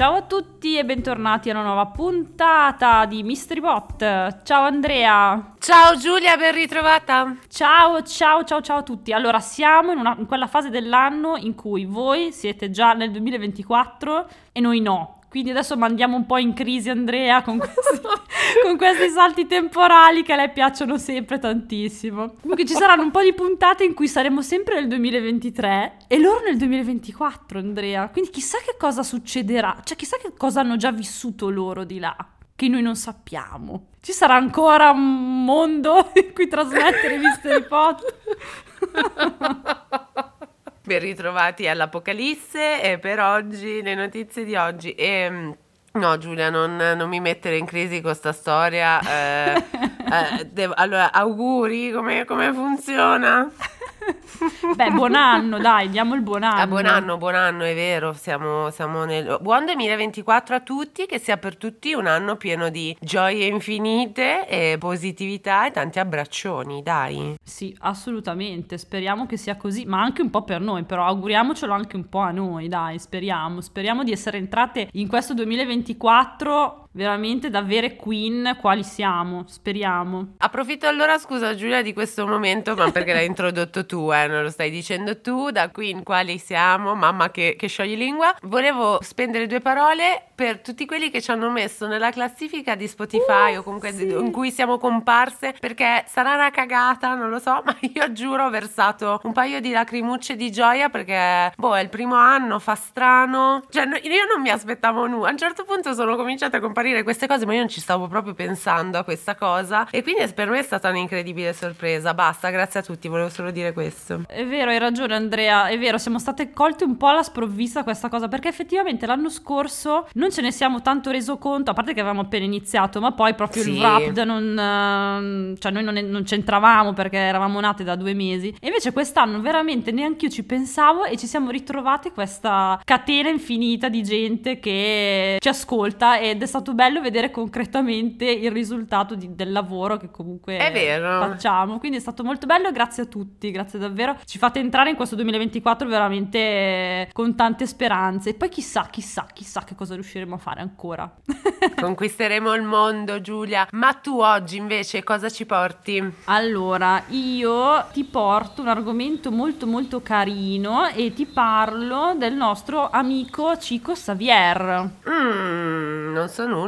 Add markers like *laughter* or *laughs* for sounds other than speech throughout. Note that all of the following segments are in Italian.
Ciao a tutti e bentornati a una nuova puntata di Mystery Bot. Ciao Andrea. Ciao Giulia, ben ritrovata. Ciao, ciao, ciao, ciao a tutti. Allora, siamo in, una, in quella fase dell'anno in cui voi siete già nel 2024 e noi no. Quindi adesso mandiamo un po' in crisi Andrea con questi, *laughs* con questi salti temporali che a lei piacciono sempre tantissimo. Comunque ci saranno un po' di puntate in cui saremo sempre nel 2023 e loro nel 2024 Andrea. Quindi chissà che cosa succederà, cioè chissà che cosa hanno già vissuto loro di là che noi non sappiamo. Ci sarà ancora un mondo *laughs* in cui trasmettere Mystery Pot? *laughs* Ben ritrovati all'Apocalisse e per oggi le notizie di oggi. E, ehm, no Giulia, non, non mi mettere in crisi con questa storia. Eh, *laughs* eh, devo, allora, auguri, come, come funziona? *laughs* *laughs* Beh, buon anno, dai, diamo il buon anno. Ah, buon anno, buon anno, è vero, siamo, siamo nel... Buon 2024 a tutti, che sia per tutti un anno pieno di gioie infinite e positività e tanti abbraccioni, dai. Sì, assolutamente, speriamo che sia così, ma anche un po' per noi, però auguriamocelo anche un po' a noi, dai, speriamo. Speriamo di essere entrate in questo 2024 veramente da vere queen quali siamo, speriamo. Approfitto allora, scusa Giulia, di questo momento, ma perché l'hai introdotto tu, eh, non lo stai dicendo tu, da queen quali siamo, mamma che, che sciogli lingua. Volevo spendere due parole per tutti quelli che ci hanno messo nella classifica di Spotify uh, o comunque sì. in cui siamo comparse, perché sarà una cagata, non lo so, *laughs* ma io giuro ho versato un paio di lacrimucce di gioia perché, boh, è il primo anno, fa strano. Cioè, io non mi aspettavo nulla. A un certo punto sono cominciata a comparire apparire queste cose, ma io non ci stavo proprio pensando a questa cosa. E quindi per me è stata un'incredibile sorpresa. Basta, grazie a tutti, volevo solo dire questo. È vero, hai ragione Andrea, è vero, siamo state colte un po' alla sprovvista questa cosa, perché effettivamente l'anno scorso non ce ne siamo tanto reso conto, a parte che avevamo appena iniziato, ma poi proprio sì. il Wrapped non... Ehm, cioè noi non, non c'entravamo perché eravamo nate da due mesi. E invece quest'anno veramente neanche io ci pensavo e ci siamo ritrovati questa catena infinita di gente che ci ascolta ed è stato stato bello vedere concretamente il risultato di, del lavoro che comunque facciamo. Quindi è stato molto bello e grazie a tutti, grazie davvero. Ci fate entrare in questo 2024 veramente con tante speranze. E poi chissà, chissà, chissà che cosa riusciremo a fare ancora. *laughs* Conquisteremo il mondo, Giulia. Ma tu oggi invece cosa ci porti? Allora, io ti porto un argomento molto molto carino e ti parlo del nostro amico Cico Xavier. Mmm, non so nulla.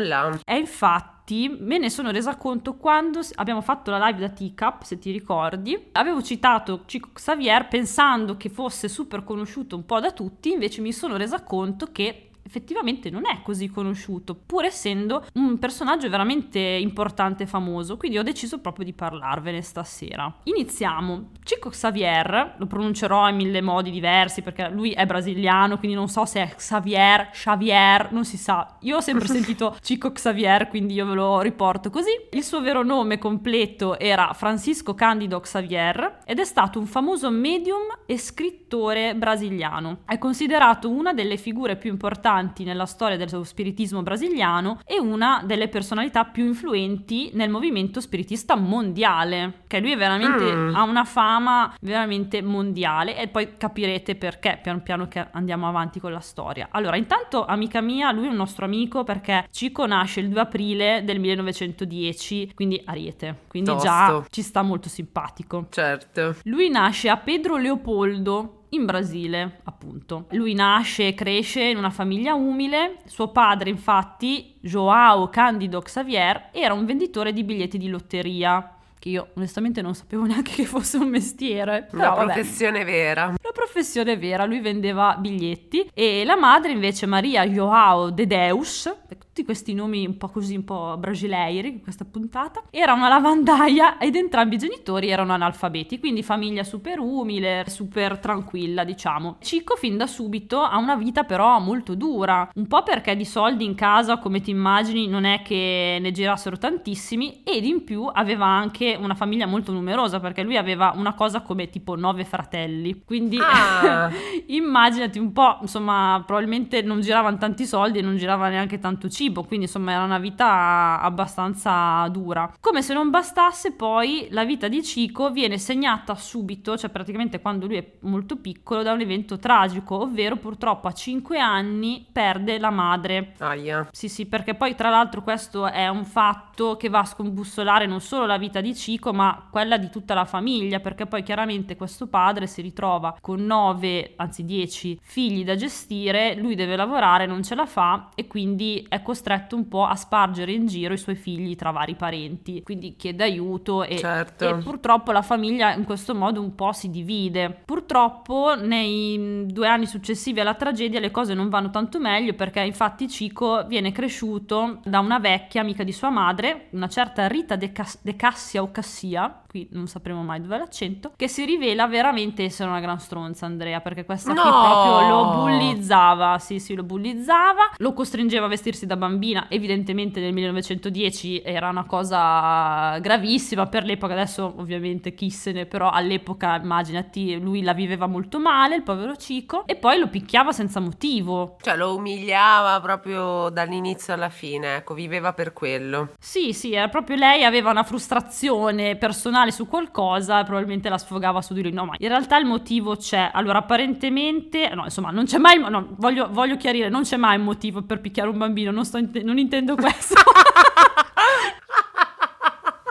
E infatti me ne sono resa conto quando abbiamo fatto la live da Teacup, se ti ricordi. Avevo citato Chico Xavier pensando che fosse super conosciuto un po' da tutti, invece mi sono resa conto che effettivamente non è così conosciuto, pur essendo un personaggio veramente importante e famoso, quindi ho deciso proprio di parlarvene stasera. Iniziamo. Chico Xavier, lo pronuncerò in mille modi diversi perché lui è brasiliano, quindi non so se è Xavier, Xavier, non si sa. Io ho sempre *laughs* sentito Chico Xavier, quindi io ve lo riporto così. Il suo vero nome completo era Francisco Candido Xavier ed è stato un famoso medium e scrittore brasiliano. È considerato una delle figure più importanti importanti nella storia dello spiritismo brasiliano e una delle personalità più influenti nel movimento spiritista mondiale, che lui veramente mm. ha una fama veramente mondiale e poi capirete perché piano piano che andiamo avanti con la storia. Allora, intanto amica mia, lui è un nostro amico perché Cico nasce il 2 aprile del 1910, quindi Ariete, quindi Tosto. già ci sta molto simpatico. Certo. Lui nasce a Pedro Leopoldo in Brasile, appunto. Lui nasce e cresce in una famiglia umile, suo padre infatti, Joao Candido Xavier, era un venditore di biglietti di lotteria che io onestamente non sapevo *laughs* neanche che fosse un mestiere. Una professione vera. Una professione vera, lui vendeva biglietti e la madre invece Maria Joao de Deus, tutti questi nomi un po' così, un po' brasileiri in questa puntata, era una lavandaia *laughs* ed entrambi i genitori erano analfabeti, quindi famiglia super umile, super tranquilla diciamo. Cico fin da subito ha una vita però molto dura, un po' perché di soldi in casa come ti immagini non è che ne girassero tantissimi ed in più aveva anche una famiglia molto numerosa perché lui aveva una cosa come tipo nove fratelli. Quindi ah. *laughs* immaginati un po', insomma, probabilmente non giravano tanti soldi e non girava neanche tanto cibo cibo, quindi insomma era una vita abbastanza dura. Come se non bastasse, poi la vita di Chico viene segnata subito, cioè praticamente quando lui è molto piccolo, da un evento tragico, ovvero purtroppo a 5 anni perde la madre. Aia. Sì, sì, perché poi tra l'altro questo è un fatto che va a scombussolare non solo la vita di Chico, ma quella di tutta la famiglia, perché poi chiaramente questo padre si ritrova con 9, anzi 10 figli da gestire, lui deve lavorare, non ce la fa e quindi è costretto un po' a spargere in giro i suoi figli tra vari parenti, quindi chiede aiuto e, Certo. e purtroppo la famiglia in questo modo un po' si divide. Purtroppo nei mm, due anni successivi alla tragedia le cose non vanno tanto meglio perché infatti Cico viene cresciuto da una vecchia amica di sua madre, una certa Rita De, Cas- De Cassia o Cassia, qui non sapremo mai dove è l'accento, che si rivela veramente essere una gran stronza Andrea perché questa qui No! proprio lo bullizzava, sì sì lo bullizzava, lo costringeva a vestirsi da bambina, evidentemente nel 1910 era una cosa gravissima per l'epoca, adesso ovviamente chi se ne, però all'epoca immaginati lui la viveva molto male, il povero Cico, e poi lo picchiava senza motivo. Cioè lo umiliava proprio dall'inizio alla fine, ecco, viveva per quello. Sì, sì, era proprio lei aveva una frustrazione personale su qualcosa e probabilmente la sfogava su di lui. No, ma in realtà il motivo c'è. Allora, apparentemente, no, insomma, non c'è mai, no, voglio, voglio chiarire, non c'è mai un motivo per picchiare un bambino, non, sto inte- non intendo questo. *laughs*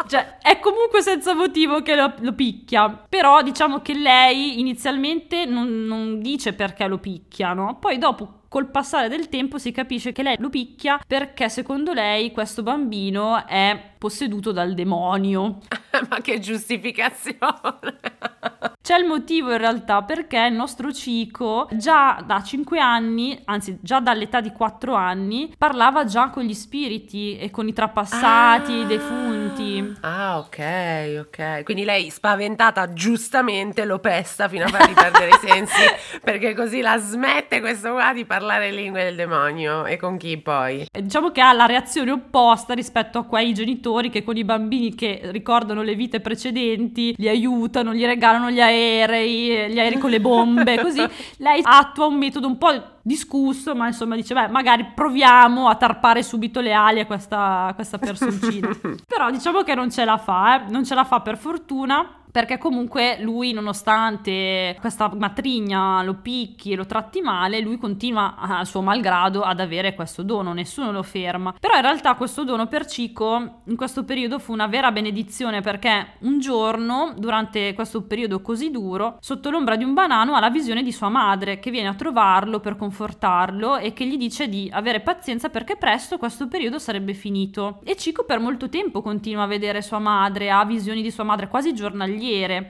Cioè, è comunque senza motivo che lo, lo picchia. Però diciamo che lei inizialmente non, non dice perché lo picchia, no? Poi dopo col passare del tempo si capisce che lei lo picchia perché secondo lei questo bambino è posseduto dal demonio. *laughs* Ma che giustificazione! *laughs* C'è il motivo in realtà perché il nostro Cico già da 5 anni, anzi già dall'età di 4 anni, parlava già con gli spiriti e con i trapassati, i defunti. Ah, ok, ok. Quindi lei spaventata giustamente lo pesta fino a fargli perdere i *laughs* sensi, perché così la smette questo qua di parlare lingue del demonio. E con chi poi? E diciamo che ha la reazione opposta rispetto a quei genitori che con i bambini che ricordano le vite precedenti li aiutano, gli regalano gli aerei, gli aerei con le bombe, *laughs* così lei attua un metodo un po' discusso, ma insomma dice, beh, magari proviamo a tarpare subito le ali a questa, a questa *laughs* personcina. Però diciamo che non ce la fa, eh? non ce la fa per fortuna. Perché comunque lui, nonostante questa matrigna lo picchi e lo tratti male, lui continua a suo malgrado ad avere questo dono, nessuno lo ferma. Però in realtà questo dono per Cico in questo periodo fu una vera benedizione perché un giorno, durante questo periodo così duro, sotto l'ombra di un banano ha la visione di sua madre che viene a trovarlo per confortarlo e che gli dice di avere pazienza perché presto questo periodo sarebbe finito. E Cico per molto tempo continua a vedere sua madre, ha visioni di sua madre quasi giornaliere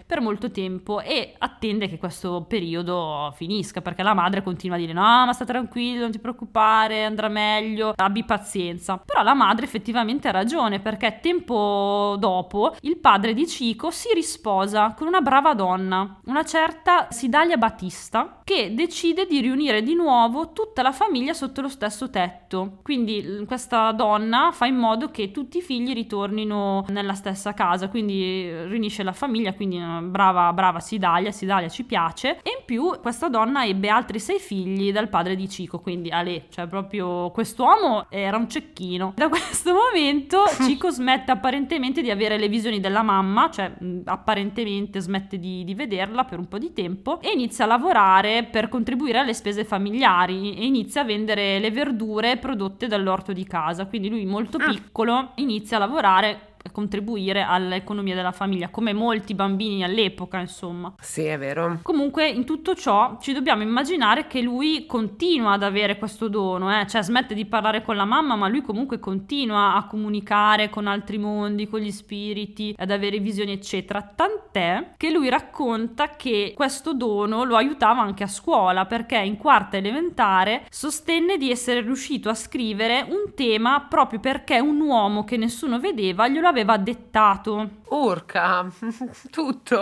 per molto tempo e attende che questo periodo finisca perché la madre continua a dire no ma sta tranquillo, non ti preoccupare, andrà meglio, abbi pazienza. Però la madre effettivamente ha ragione perché tempo dopo il padre di Cico si risposa con una brava donna, una certa Sidalia Battista, che decide di riunire di nuovo tutta la famiglia sotto lo stesso tetto. Quindi l- questa donna fa in modo che tutti i figli ritornino nella stessa casa, quindi riunisce la famiglia, quindi eh, brava, brava Sidalia, Sidalia ci piace. E in più questa donna ebbe altri sei figli dal padre di Cico, quindi Ale, cioè proprio quest'uomo era un cecchino. Da questo momento *laughs* Cico smette apparentemente di avere le visioni della mamma, cioè apparentemente smette di, di vederla per un po' di tempo e inizia a lavorare per contribuire alle spese familiari e inizia a vendere le verdure prodotte dall'orto di casa. Quindi lui molto Ah. piccolo inizia a lavorare contribuire all'economia della famiglia, come molti bambini all'epoca, insomma. Sì, è vero. Comunque, in tutto ciò ci dobbiamo immaginare che lui continua ad avere questo dono, eh? cioè smette di parlare con la mamma, ma lui comunque continua a comunicare con altri mondi, con gli spiriti, ad avere visioni, eccetera. Tant'è che lui racconta che questo dono lo aiutava anche a scuola, perché in quarta elementare sostenne di essere riuscito a scrivere un tema proprio perché un uomo che nessuno vedeva glielo l'aveva dettato. Urca, *laughs* tutto?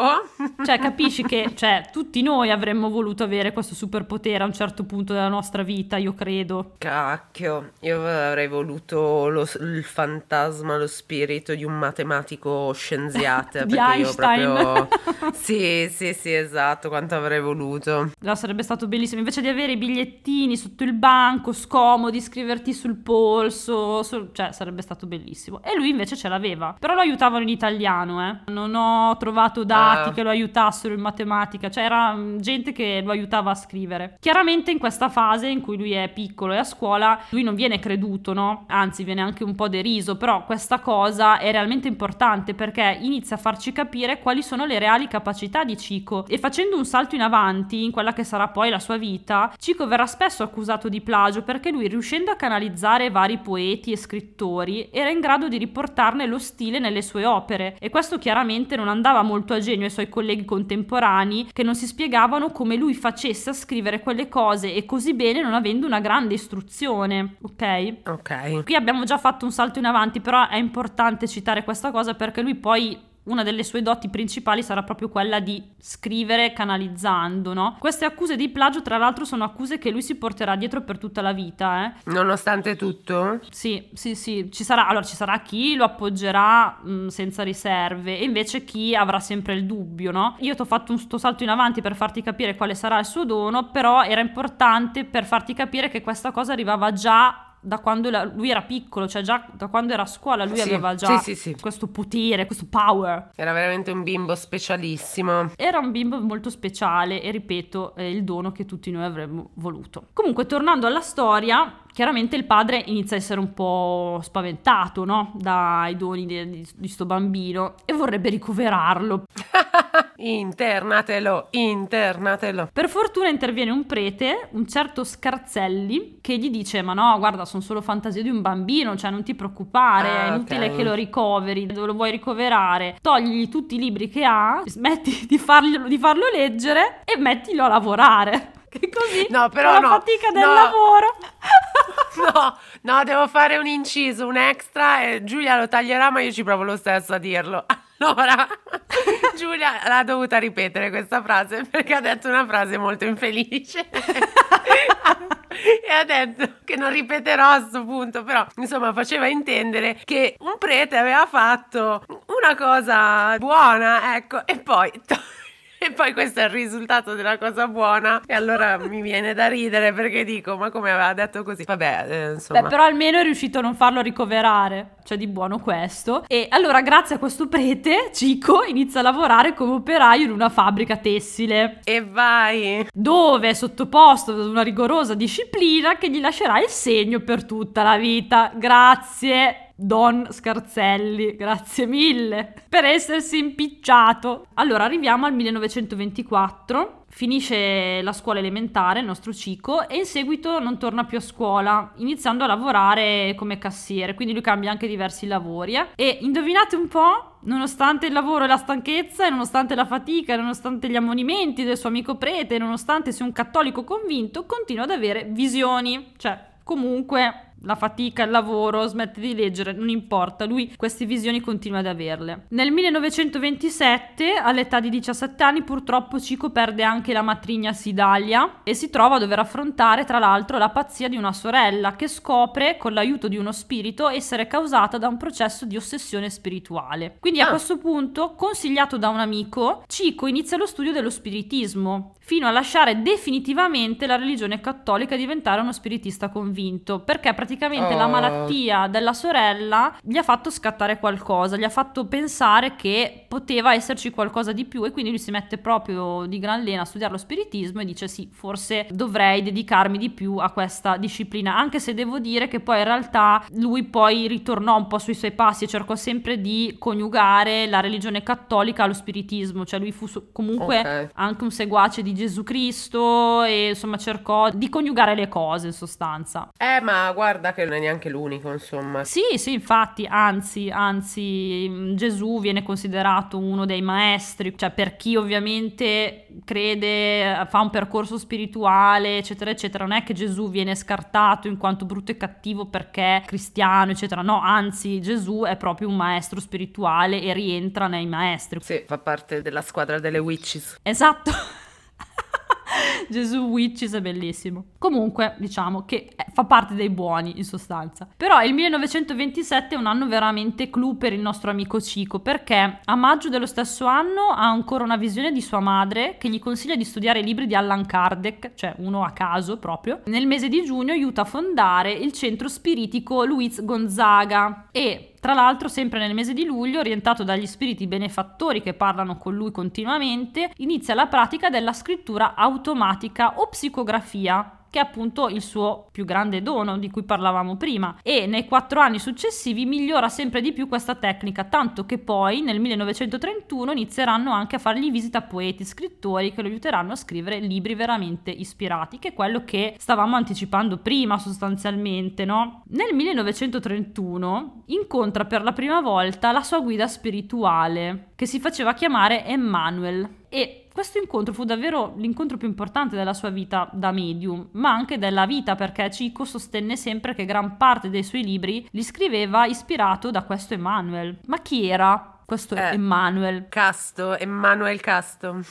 Cioè, capisci che cioè, tutti noi avremmo voluto avere questo superpotere a un certo punto della nostra vita, io credo. Cacchio, io avrei voluto lo- il fantasma, lo spirito di un matematico scienziato. *laughs* Di Einstein. io proprio... *laughs* Sì, sì, sì, esatto, quanto avrei voluto. No, sarebbe stato bellissimo. Invece di avere i bigliettini sotto il banco, scomodi, scriverti sul polso, su- cioè sarebbe stato bellissimo. E lui invece ce l'aveva. Però lo aiutavano in italiano, eh. Non ho trovato dati Ah. che lo aiutassero in matematica, cioè era mm, gente che lo aiutava a scrivere. Chiaramente in questa fase in cui lui è piccolo e a scuola, lui non viene creduto, no? Anzi, viene anche un po' deriso, però questa cosa è realmente importante perché inizia a farci capire quali sono le reali capacità di Chico e facendo un salto in avanti in quella che sarà poi la sua vita, Chico verrà spesso accusato di plagio perché lui riuscendo a canalizzare vari poeti e scrittori era in grado di riportarne lo stile nelle sue opere e questo chiaramente non andava molto a genio ai suoi colleghi contemporanei che non si spiegavano come lui facesse a scrivere quelle cose e così bene non avendo una grande istruzione, ok? Ok. Qui abbiamo già fatto un salto in avanti, però è importante citare questa cosa perché lui poi una delle sue doti principali sarà proprio quella di scrivere canalizzando, no? Queste accuse di plagio, tra l'altro, sono accuse che lui si porterà dietro per tutta la vita, eh. Nonostante tutto? Sì, sì, sì, ci sarà, allora ci sarà chi lo appoggerà mh, senza riserve e invece chi avrà sempre il dubbio, no? Io ti ho fatto un sto salto in avanti per farti capire quale sarà il suo dono, però era importante per farti capire che questa cosa arrivava già da quando la- lui era piccolo, cioè già da quando era a scuola lui Sì, aveva già sì, sì, questo potere, questo power. Era veramente un bimbo specialissimo. Era un bimbo molto speciale e ripeto, è il dono che tutti noi avremmo voluto. Comunque, tornando alla storia, chiaramente il padre inizia a essere un po' spaventato, no? Dai doni di, di, di sto bambino e vorrebbe ricoverarlo. *laughs* internatelo, internatelo. Per fortuna interviene un prete, un certo Scarzelli, che gli dice: Ma no, guarda, sono solo fantasie di un bambino, cioè non ti preoccupare, Ah, è inutile ok. che lo ricoveri, dove lo vuoi ricoverare? Togligli tutti i libri che ha, smetti di, farglielo- di farlo leggere e mettilo a lavorare. Che così, No, però con la no, fatica del no. lavoro. *laughs* No, no, devo fare un inciso, un extra e Giulia lo taglierà, ma io ci provo lo stesso a dirlo. *laughs* Allora, *laughs* Giulia l'ha dovuta ripetere questa frase perché ha detto una frase molto infelice. e ha detto che non ripeterò a sto punto, però insomma faceva intendere che un prete aveva fatto una cosa buona, ecco, e poi... *laughs* E poi questo è il risultato della cosa buona e allora mi viene da ridere perché dico ma come aveva detto così? Vabbè, eh, insomma. Beh, però almeno è riuscito a non farlo ricoverare, cioè di buono questo. E allora, grazie a questo prete, Cico inizia a lavorare come operaio in una fabbrica tessile. E vai! dove è sottoposto ad una rigorosa disciplina che gli lascerà il segno per tutta la vita. Grazie. Don Scarzelli, grazie mille per essersi impicciato. Allora arriviamo al 1924, finisce la scuola elementare, il nostro Cico, e in seguito non torna più a scuola, iniziando a lavorare come cassiere, quindi lui cambia anche diversi lavori. eh. E indovinate un po', nonostante il lavoro e la stanchezza, e nonostante la fatica, e nonostante gli ammonimenti del suo amico prete, e nonostante sia un cattolico convinto, continua ad avere visioni, cioè comunque la fatica, il lavoro, smette di leggere, non importa, lui queste visioni continua ad averle. Nel 1927, all'età di 17 anni, purtroppo Cico perde anche la matrigna Sidalia e si trova a dover affrontare tra l'altro la pazzia di una sorella che scopre con l'aiuto di uno spirito essere causata da un processo di ossessione spirituale. Quindi a Ah. questo punto, consigliato da un amico, Cico inizia lo studio dello spiritismo fino a lasciare definitivamente la religione cattolica e diventare uno spiritista convinto, perché praticamente la Oh. malattia della sorella gli ha fatto scattare qualcosa, gli ha fatto pensare che poteva esserci qualcosa di più e quindi lui si mette proprio di gran lena a studiare lo spiritismo e dice sì, forse dovrei dedicarmi di più a questa disciplina, anche se devo dire che poi in realtà lui poi ritornò un po' sui suoi passi e cercò sempre di coniugare la religione cattolica allo spiritismo, cioè lui fu su- comunque Ok. anche un seguace di Gesù Cristo e insomma cercò di coniugare le cose in sostanza. Eh, ma guarda che non è neanche l'unico, insomma. Sì, sì, infatti, anzi, anzi, mh, Gesù viene considerato considerato uno dei maestri, cioè per chi ovviamente crede, fa un percorso spirituale, eccetera, eccetera, non è che Gesù viene scartato in quanto brutto e cattivo perché è cristiano, eccetera, no, anzi Gesù è proprio un maestro spirituale e rientra nei maestri. Sì, fa parte della squadra delle witches. Esatto. *laughs* *laughs* Gesù Witches è bellissimo. Comunque, diciamo che eh, fa parte dei buoni in sostanza. Però il 1927 è un anno veramente clou per il nostro amico Cico perché a maggio dello stesso anno ha ancora una visione di sua madre che gli consiglia di studiare i libri di Allan Kardec, cioè uno a caso proprio. Nel mese di giugno aiuta a fondare il centro spiritico Luiz Gonzaga e tra l'altro, sempre nel mese di luglio, orientato dagli spiriti benefattori che parlano con lui continuamente, inizia la pratica della scrittura automatica o psicografia, che è appunto il suo più grande dono di cui parlavamo prima e nei quattro anni successivi migliora sempre di più questa tecnica tanto che poi nel 1931 inizieranno anche a fargli visita poeti, scrittori che lo aiuteranno a scrivere libri veramente ispirati che è quello che stavamo anticipando prima sostanzialmente no? Nel 1931 incontra per la prima volta la sua guida spirituale che si faceva chiamare Emmanuel e questo incontro fu davvero l'incontro più importante della sua vita da medium, ma anche della vita perché Chico sostenne sempre che gran parte dei suoi libri li scriveva ispirato da questo Emanuel. Ma chi era questo Eh. Emanuel? Casto, Emanuel Casto.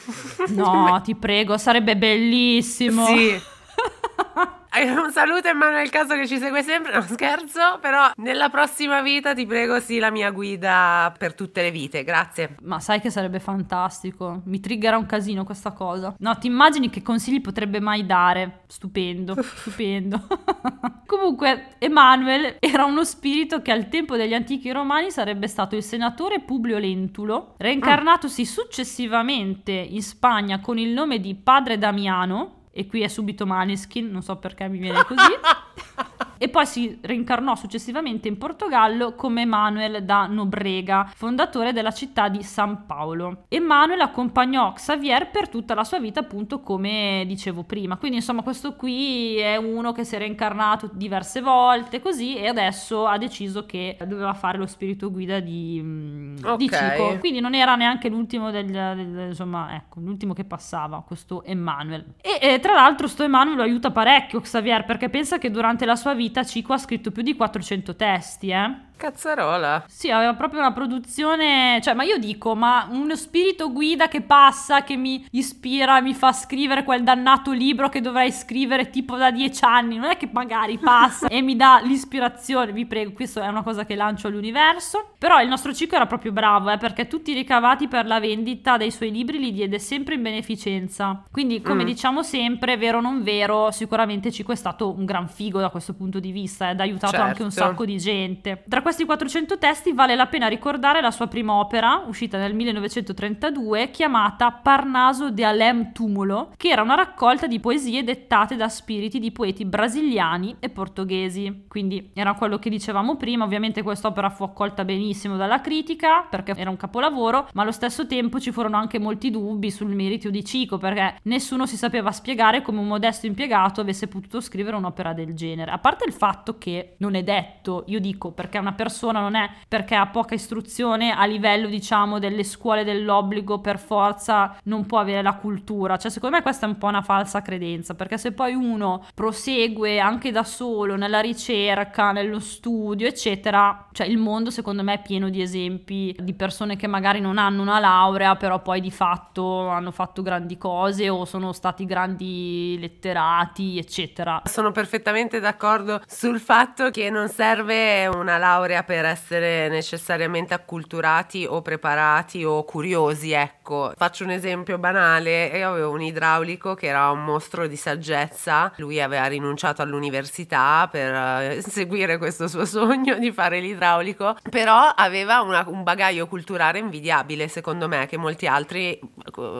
No, *laughs* ti prego, sarebbe bellissimo. Sì. *laughs* Un saluto Emanuele Caso che ci segue sempre, no scherzo, però nella prossima vita ti prego sì la mia guida per tutte le vite, grazie. Ma sai che sarebbe fantastico. Mi triggera un casino questa cosa. No, ti immagini che consigli potrebbe mai dare? Stupendo, *laughs* stupendo. *laughs* Comunque, Emanuel era uno spirito che al tempo degli antichi romani sarebbe stato il senatore Publio Lentulo, reincarnatosi successivamente in Spagna con il nome di Padre Damiano. E qui è subito Maneskin, non so perché mi viene così. *laughs* e poi si reincarnò successivamente in Portogallo come Manuel da Nobrega, fondatore della città di San Paolo. E Manuel accompagnò Xavier per tutta la sua vita, appunto come dicevo prima. Quindi, insomma, questo qui è uno che si è reincarnato diverse volte così e adesso ha deciso che doveva fare lo spirito guida di, mm, di Ok. Cico. Quindi non era neanche l'ultimo del, del- insomma, ecco, l'ultimo che passava, questo Emanuel. E, e tra l'altro sto Emanuel lo aiuta parecchio Xavier perché pensa che durante la sua vita Cico ha scritto più di 400 testi, eh. Cazzarola. Sì, aveva proprio una produzione, cioè, ma io dico, ma uno spirito guida che passa, che mi ispira, mi fa scrivere quel dannato libro che dovrei scrivere tipo da dieci anni, non è che magari passa *laughs* e mi dà l'ispirazione, vi prego, questo è una cosa che lancio all'universo. Però il nostro Cico era proprio bravo, eh, perché tutti i ricavati per la vendita dei suoi libri li diede sempre in beneficenza. Quindi, come Mm. diciamo sempre, vero o non vero, sicuramente Cico è stato un gran figo da questo punto di vista ed ha aiutato anche un Certo. sacco di gente. Tra questi 400 testi vale la pena ricordare la sua prima opera, uscita nel 1932, chiamata Parnaso de Alem Tumulo, che era una raccolta di poesie dettate da spiriti di poeti brasiliani e portoghesi. Quindi era quello che dicevamo prima, ovviamente quest'opera fu accolta benissimo dalla critica perché era un capolavoro, ma allo stesso tempo ci furono anche molti dubbi sul merito di Cico perché nessuno si sapeva spiegare come un modesto impiegato avesse potuto scrivere un'opera del genere. A parte il fatto che non è detto, io dico, perché una persona non è perché ha poca istruzione a livello, diciamo, delle scuole dell'obbligo per forza non può avere la cultura. Cioè, secondo me questa è un po' una falsa credenza, perché se poi uno prosegue anche da solo nella ricerca, nello studio, eccetera, cioè il mondo secondo me è pieno di esempi di persone che magari non hanno una laurea, però poi di fatto hanno fatto grandi cose o sono stati grandi letterati, eccetera. Sono perfettamente d'accordo sul fatto che non serve una laurea per essere necessariamente acculturati o preparati o curiosi, ecco. Faccio un esempio banale, io avevo un idraulico che era un mostro di saggezza, lui aveva rinunciato all'università per eh, *laughs* seguire questo suo sogno di fare l'idraulico, però aveva una- un bagaglio culturale invidiabile, secondo me, che molti altri eh,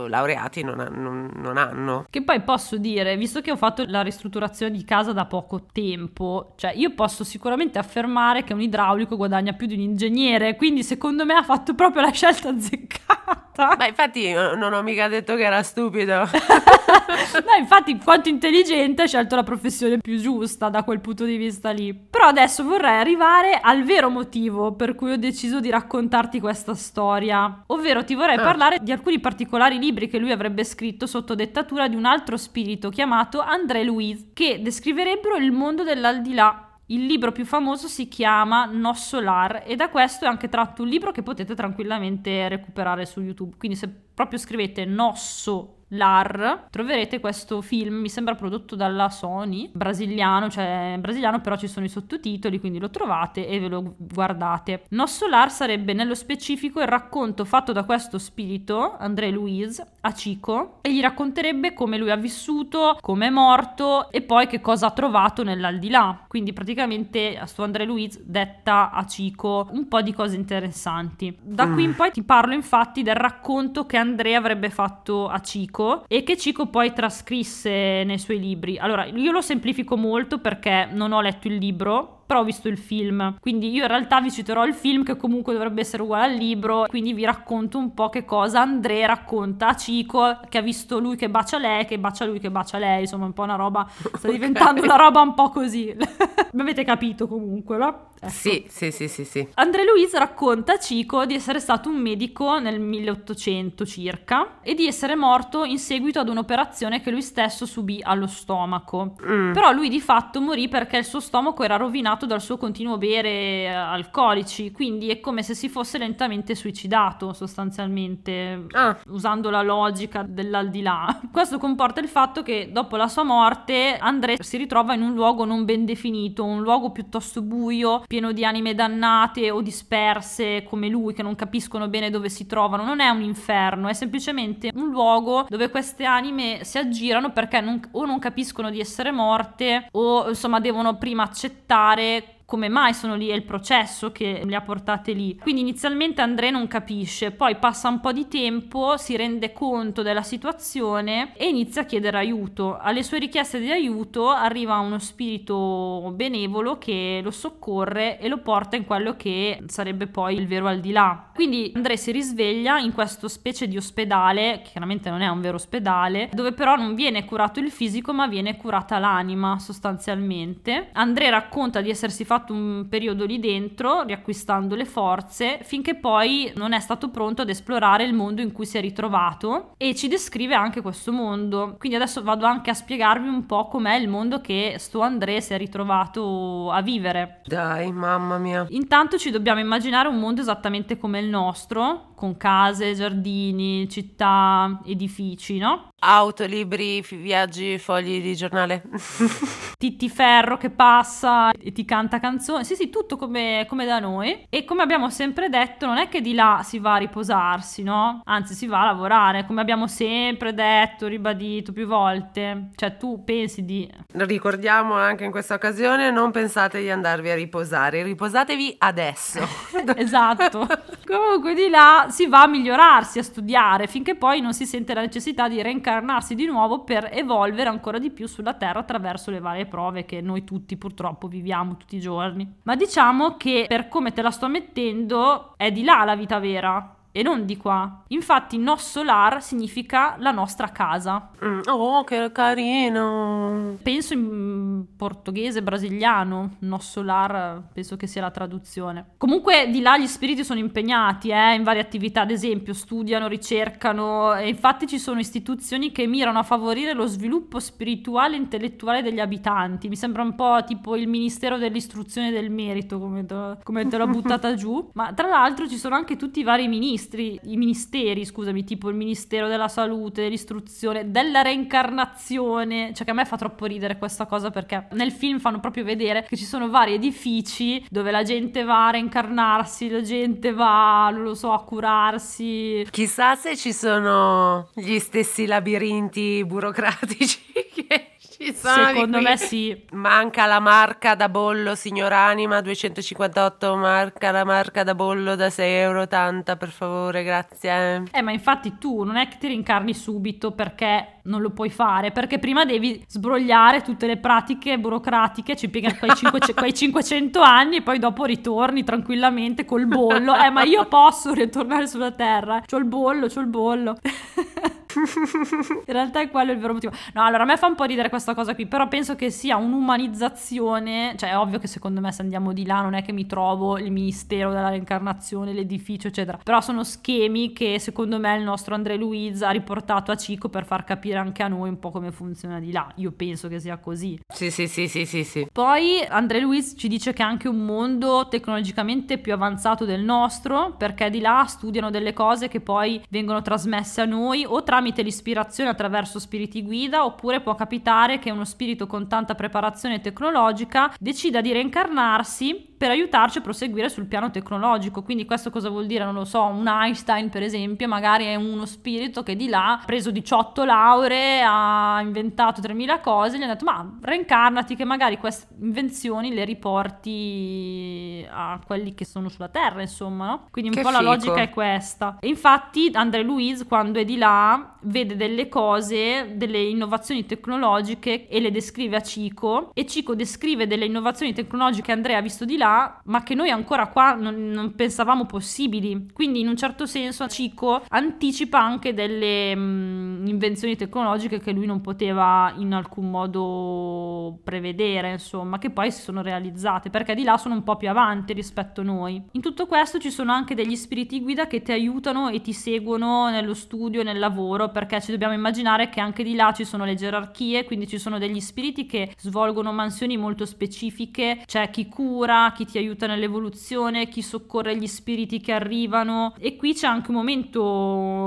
laureati non, non- non hanno. Che poi posso dire, visto che ho fatto la ristrutturazione di casa da poco tempo, cioè io posso sicuramente affermare che un idraulico idraulico guadagna più di un ingegnere, quindi secondo me ha fatto proprio la scelta azzeccata. Ma infatti eh, non ho mica detto che era stupido. *laughs* no, infatti, quanto intelligente ha scelto la professione più giusta da quel punto di vista lì. Però adesso vorrei arrivare al vero motivo per cui ho deciso di raccontarti questa storia. Ovvero ti vorrei ah. parlare di alcuni particolari libri che lui avrebbe scritto sotto dettatura di un altro spirito chiamato André Louise, che descriverebbero il mondo dell'aldilà il libro più famoso si chiama No Solar e da questo è anche tratto un libro che potete tranquillamente recuperare su YouTube. Quindi se proprio scrivete Nosso l'AR, troverete questo film, mi sembra prodotto dalla Sony, brasiliano, cioè brasiliano però ci sono i sottotitoli, quindi lo trovate e ve lo guardate. Nossolar sarebbe nello specifico il racconto fatto da questo spirito, André Louise, a Chico, e gli racconterebbe come lui ha vissuto, come è morto e poi che cosa ha trovato nell'aldilà. Quindi praticamente a sto André Louise detta a Chico un po' di cose interessanti. Da qui in mm. poi ti parlo infatti del racconto che Andrea avrebbe fatto a Chico Cico e che Cico poi trascrisse nei suoi libri. Allora, io lo semplifico molto perché non ho letto il libro, però ho visto il film. Quindi io in realtà vi citerò il film che comunque dovrebbe essere uguale al libro, quindi vi racconto un po' che cosa Andrea racconta a Cico, che ha visto lui che bacia lei, che bacia lui che bacia lei, insomma un po' una roba, sta *laughs* okay. diventando una roba un po' così. *laughs* Mi avete capito comunque, no? Ecco. Sì, sì, sì, sì, sì. André Louise racconta a Cico di essere stato un medico nel 1800 circa e di essere morto in seguito ad un'operazione che lui stesso subì allo stomaco. Mm. Però lui di fatto morì perché il suo stomaco era rovinato dal suo continuo bere eh, alcolici, quindi è come se si fosse lentamente suicidato sostanzialmente, ah. usando la logica dell'aldilà. *laughs* Questo comporta il fatto che dopo la sua morte André si ritrova in un luogo non ben definito, un luogo piuttosto buio, pieno di anime dannate o disperse come lui che non capiscono bene dove si trovano. Non è un inferno, è semplicemente un luogo dove queste anime si aggirano perché non, o non capiscono di essere morte o insomma devono prima accettare baik come mai sono lì, è il processo che li ha portate lì. Quindi inizialmente André non capisce, poi passa un po' di tempo, si rende conto della situazione e inizia a chiedere aiuto. Alle sue richieste di aiuto arriva uno spirito benevolo che lo soccorre e lo porta in quello che sarebbe poi il vero al di là. Quindi André si risveglia in questo specie di ospedale, che chiaramente non è un vero ospedale, dove però non viene curato il fisico ma viene curata l'anima sostanzialmente. André racconta di essersi fatto fatto un periodo lì dentro, riacquistando le forze, finché poi non è stato pronto ad esplorare il mondo in cui si è ritrovato e ci descrive anche questo mondo. Quindi adesso vado anche a spiegarvi un po' com'è il mondo che sto André si è ritrovato a vivere. Dai, mamma mia. Intanto ci dobbiamo immaginare un mondo esattamente come il nostro, con case, giardini, città, edifici, no? Auto, libri, viaggi, fogli di giornale. *laughs* Titti Ferro che passa e ti canta canzoni. Sì, sì, tutto come, come, da noi. E come abbiamo sempre detto, non è che di là si va a riposarsi, no? Anzi, si va a lavorare, come abbiamo sempre detto, ribadito più volte. Cioè, tu pensi di... Ricordiamo anche in questa occasione, non pensate di andarvi a riposare, riposatevi adesso. *laughs* esatto. *laughs* Comunque di là si va a migliorarsi, a studiare, finché poi non si sente la necessità di reincarnarsi di nuovo per evolvere ancora di più sulla Terra attraverso le varie prove che noi tutti purtroppo viviamo tutti i giorni. Ma diciamo che per come te la sto mettendo è di là la vita vera e non di qua. Infatti Nossolar significa la nostra casa. Mm, oh, che carino! Penso in portoghese brasiliano, Nossolar penso che sia la traduzione. Comunque di là gli spiriti sono impegnati eh, in varie attività, ad esempio studiano, ricercano e infatti ci sono istituzioni che mirano a favorire lo sviluppo spirituale e intellettuale degli abitanti. Mi sembra un po' tipo il Ministero dell'Istruzione e del Merito, come te, come te l'ho *laughs* buttata giù. Ma tra l'altro ci sono anche tutti i vari ministri ministri, i ministeri, scusami, tipo il Ministero della Salute, dell'Istruzione, della reincarnazione, cioè che a me fa troppo ridere questa cosa perché nel film fanno proprio vedere che ci sono vari edifici dove la gente va a reincarnarsi, la gente va, non lo so, a curarsi. Chissà se ci sono gli stessi labirinti burocratici *laughs* che Ci sono Secondo me sì. Manca la marca da bollo, signor Anima, 258, marca la marca da bollo da 6,80 euro, per favore, grazie. Eh, ma infatti tu non è che ti rincarni subito perché non lo puoi fare, perché prima devi sbrogliare tutte le pratiche burocratiche, ci piegano quei, 5, quei 500 anni e poi dopo ritorni tranquillamente col bollo. Eh, ma io posso ritornare sulla terra, c'ho il bollo, c'ho il bollo. *laughs* In realtà è quello il vero motivo. No, allora a me fa un po' ridere questa cosa qui, però penso che sia un'umanizzazione, cioè è ovvio che secondo me se andiamo di là non è che mi trovo il ministero della reincarnazione, l'edificio, eccetera, però sono schemi che secondo me il nostro André Luiz ha riportato a Cico per far capire anche a noi un po' come funziona di là. Io penso che sia così. Sì, sì, sì, sì, sì, sì. Poi André Luiz ci dice che è anche un mondo tecnologicamente più avanzato del nostro, perché di là studiano delle cose che poi vengono trasmesse a noi o tramite tramite l'ispirazione attraverso spiriti guida oppure può capitare che uno spirito con tanta preparazione tecnologica decida di reincarnarsi per aiutarci a proseguire sul piano tecnologico. Quindi questo cosa vuol dire? Non lo so, un Einstein per esempio magari è uno spirito che di là ha preso 18 lauree, ha inventato 3000 cose, gli ha detto ma reincarnati che magari queste invenzioni le riporti a quelli che sono sulla Terra, insomma, no? Quindi un che po' fico. la logica è questa. E infatti André Louise quando è di là vede delle cose, delle innovazioni tecnologiche e le descrive a Cico e Cico descrive delle innovazioni tecnologiche che Andrea ha visto di là ma che noi ancora qua non, non pensavamo possibili. Quindi in un certo senso Cico anticipa anche delle mh, invenzioni tecnologiche che lui non poteva in alcun modo prevedere, insomma, che poi si sono realizzate, perché di là sono un po' più avanti rispetto a noi. In tutto questo ci sono anche degli spiriti guida che ti aiutano e ti seguono nello studio nel lavoro, perché ci dobbiamo immaginare che anche di là ci sono le gerarchie, quindi ci sono degli spiriti che svolgono mansioni molto specifiche, c'è chi cura, chi ti aiuta nell'evoluzione, chi soccorre gli spiriti che arrivano e qui c'è anche un momento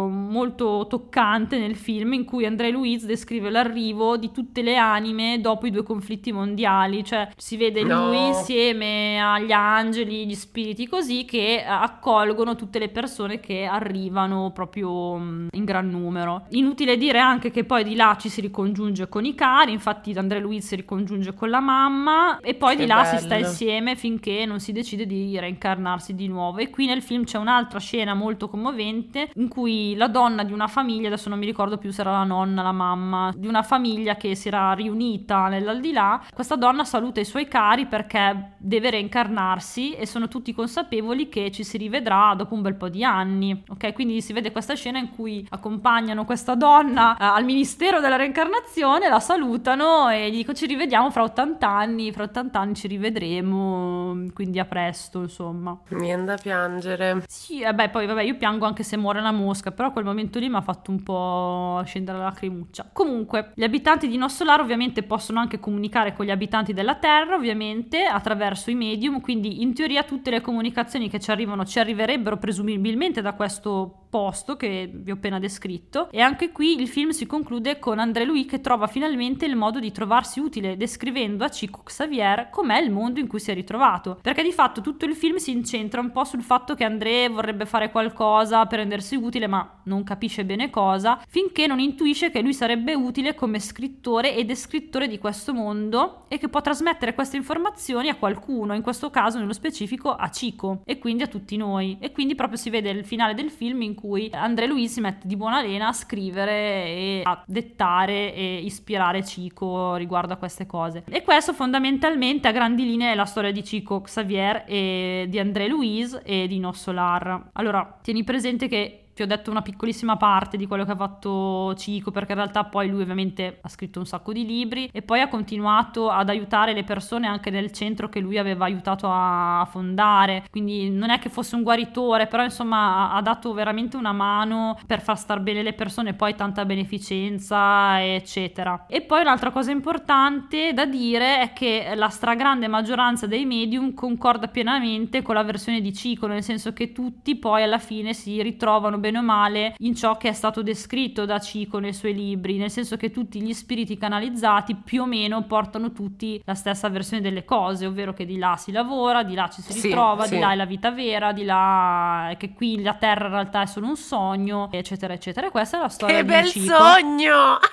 molto toccante nel film in cui André Luiz descrive l'arrivo di tutte le anime dopo i due conflitti mondiali, cioè si vede No. lui insieme agli angeli, gli spiriti così che accolgono tutte le persone che arrivano proprio mm, in gran numero. Inutile dire anche che poi di là ci si ricongiunge con i cari, infatti André Luiz si ricongiunge con la mamma e poi Che di là si sta bello. insieme finché non si decide di reincarnarsi di nuovo. E qui nel film c'è un'altra scena molto commovente in cui la donna di una famiglia, adesso non mi ricordo più se era la nonna, la mamma, di una famiglia che si era riunita nell'aldilà, questa donna saluta i suoi cari perché deve reincarnarsi e sono tutti consapevoli che ci si rivedrà dopo un bel po' di anni. Ok, quindi si vede questa scena in cui accompagnano questa donna eh, al ministero della reincarnazione, la salutano e gli dico ci rivediamo fra 80 anni, fra 80 anni ci rivedremo, quindi a presto, insomma. Viene da piangere. Sì, eh beh, poi vabbè, io piango anche se muore la mosca, però quel momento lì mi ha fatto un po' scendere la lacrimuccia. Comunque, gli abitanti di Nossolar ovviamente possono anche comunicare con gli abitanti della Terra, ovviamente, attraverso i medium, quindi in teoria tutte le comunicazioni che ci arrivano ci arriverebbero presumibilmente da questo posto che vi ho appena descritto. E anche qui il film si conclude con André Louis che trova finalmente il modo di trovarsi utile descrivendo a Chico Xavier com'è il mondo in cui si è ritrovato. Perché di fatto tutto il film si incentra un po' sul fatto che André vorrebbe fare qualcosa per rendersi utile ma non capisce bene cosa finché non intuisce che lui sarebbe utile come scrittore e descrittore di questo mondo e che può trasmettere queste informazioni a qualcuno in questo caso nello specifico a Chico e quindi a tutti noi. E quindi proprio si vede il finale del film in cui André Luiz si mette di buona lena a scrivere e a dettare e ispirare Chico riguardo a queste cose. E questo fondamentalmente a grandi linee è la storia di Chico Xavier e di André Luiz e di No Solar. Allora, tieni presente che ti ho detto una piccolissima parte di quello che ha fatto Cico, perché in realtà poi lui ovviamente ha scritto un sacco di libri e poi ha continuato ad aiutare le persone anche nel centro che lui aveva aiutato a fondare. Quindi non è che fosse un guaritore, però insomma ha, dato veramente una mano per far star bene le persone, poi tanta beneficenza, eccetera. E poi un'altra cosa importante da dire è che la stragrande maggioranza dei medium concorda pienamente con la versione di Cico, nel senso che tutti poi alla fine si ritrovano bene o male in ciò che è stato descritto da Cico nei suoi libri, nel senso che tutti gli spiriti canalizzati più o meno portano tutti la stessa versione delle cose, ovvero che di là si lavora, di là ci si Sì, ritrova, sì. di là è la vita vera, di là è che qui la terra in realtà è solo un sogno, eccetera, eccetera. E questa è la storia Che di bel Cico. sogno! *laughs*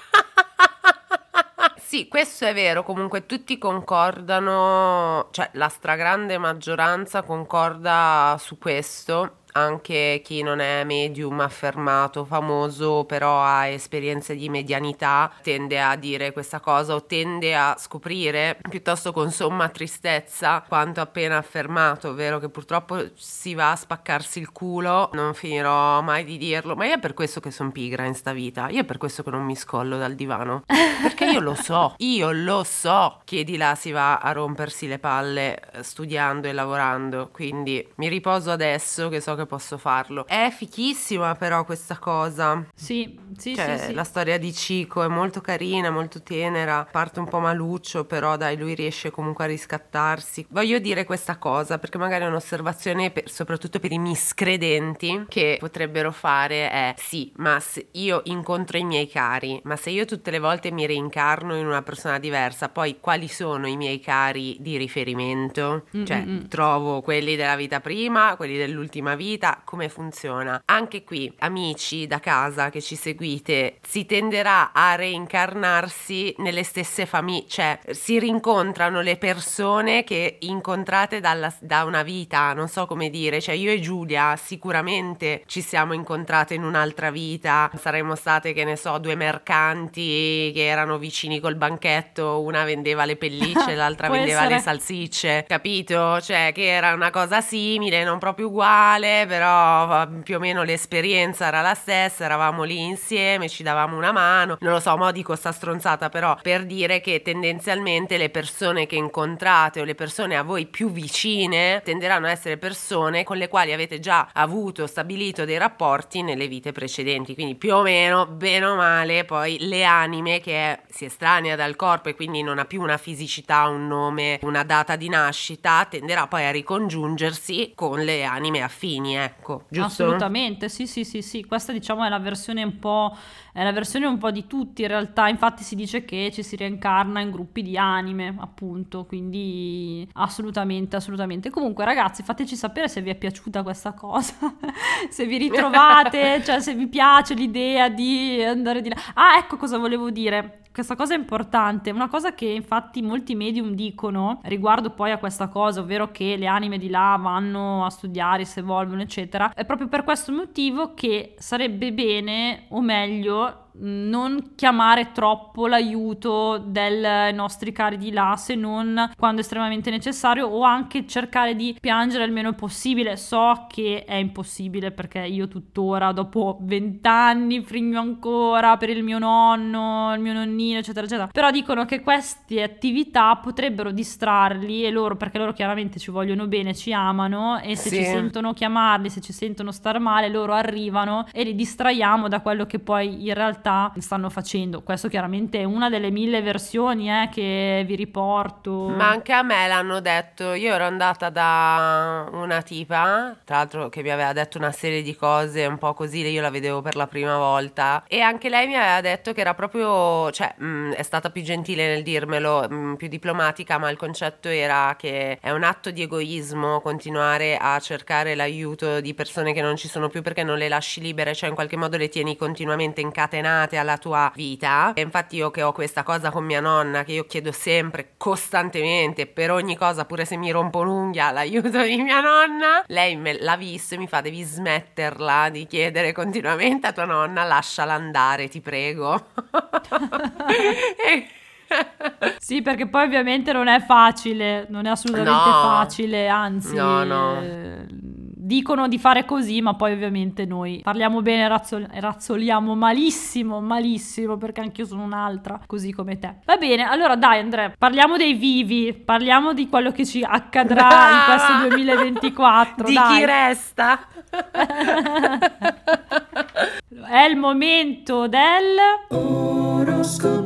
Sì, questo è vero, comunque tutti concordano, cioè la stragrande maggioranza concorda su questo anche chi non è medium affermato, famoso, però ha esperienze di medianità, tende a dire questa cosa o tende a scoprire piuttosto con somma tristezza quanto appena affermato, ovvero che purtroppo si va a spaccarsi il culo, non finirò mai di dirlo, ma io è per questo che sono pigra in sta vita, io è per questo che non mi scollo dal divano, *laughs* perché io lo so, io lo so che di là si va a rompersi le palle eh, studiando e lavorando, quindi mi riposo adesso che so che posso farlo. È fichissima però questa cosa. Sì, sì, cioè, sì, sì. La storia di Cico è molto carina, molto tenera, parte un po' maluccio, però dai, lui riesce comunque a riscattarsi. Voglio dire questa cosa perché magari è un'osservazione per, soprattutto per i miscredenti che potrebbero fare è sì, ma se io incontro i miei cari, ma se io tutte le volte mi reincarno in una persona diversa, poi quali sono i miei cari di riferimento? Mm, Cioè, trovo quelli della vita prima, quelli dell'ultima vita, come funziona? Anche qui, amici da casa che ci seguite, si tenderà a reincarnarsi nelle stesse famiglie, cioè si rincontrano le persone che incontrate dalla- da una vita, non so come dire, cioè io e Giulia sicuramente ci siamo incontrate in un'altra vita, saremmo state, che ne so, due mercanti che erano vicini col banchetto, una vendeva le pellicce, *laughs* l'altra vendeva le essere. salsicce, capito? Cioè che era una cosa simile, non proprio uguale, però più o meno l'esperienza era la stessa, eravamo lì insieme, ci davamo una mano, non lo so, mo dico sta stronzata, però per dire che tendenzialmente le persone che incontrate o le persone a voi più vicine tenderanno a essere persone con le quali avete già avuto, stabilito dei rapporti nelle vite precedenti, quindi più o meno, bene o male, poi le anime che è- si estranea dal corpo e quindi non ha più una fisicità, un nome, una data di nascita, tenderà poi a ricongiungersi con le anime affini, ecco, giusto? Assolutamente, sì, sì, sì, sì. Questa diciamo è la versione un po' è la versione un po' di tutti in realtà. Infatti si dice che ci si reincarna in gruppi di anime, appunto, quindi assolutamente, assolutamente. Comunque, ragazzi, fateci sapere se vi è piaciuta questa cosa, *laughs* se vi ritrovate, *laughs* cioè se vi piace l'idea di andare di là. Ah, ecco cosa volevo dire. Questa cosa è importante, una cosa che infatti molti medium dicono riguardo poi a questa cosa, ovvero che le anime di là vanno a studiare, si evolvono, eccetera, è proprio per questo motivo che sarebbe bene, o meglio, non chiamare troppo l'aiuto dei nostri cari di là se non quando estremamente necessario o anche cercare di piangere il meno possibile. So che è impossibile perché io tuttora dopo vent'anni frigno ancora per il mio nonno, il mio nonnino, eccetera, eccetera. Però dicono che queste attività potrebbero distrarli e loro, perché loro chiaramente ci vogliono bene, ci amano e se Sì. ci sentono chiamarli, se ci sentono star male, loro arrivano e li distraiamo da quello che poi in realtà stanno facendo. Questo chiaramente è una delle mille versioni eh, che vi riporto. Ma anche a me l'hanno detto, io ero andata da una tipa, tra l'altro che mi aveva detto una serie di cose un po' così, io la vedevo per la prima volta e anche lei mi aveva detto che era proprio, cioè mh, è stata più gentile nel dirmelo, mh, più diplomatica, ma il concetto era che è un atto di egoismo continuare a cercare l'aiuto di persone che non ci sono più perché non le lasci libere, cioè in qualche modo le tieni continuamente incatenate alla tua vita. E infatti io che ho questa cosa con mia nonna che io chiedo sempre, costantemente, per ogni cosa, pure se mi rompo un'unghia, l'aiuto di mia nonna, lei me l'ha visto e mi fa devi smetterla di chiedere continuamente a tua nonna, lasciala andare, ti prego. *laughs* E- Sì, perché poi ovviamente non è facile, non è assolutamente No. facile, anzi, No, no. eh, dicono di fare così, ma poi ovviamente noi parliamo bene e razzol- razzoliamo malissimo, malissimo, perché anch'io sono un'altra, così come te. Va bene, allora dai Andrea, parliamo dei vivi, parliamo di quello che ci accadrà in questo 2024. *laughs* Di dai. chi resta? *laughs* È il momento del... Giulia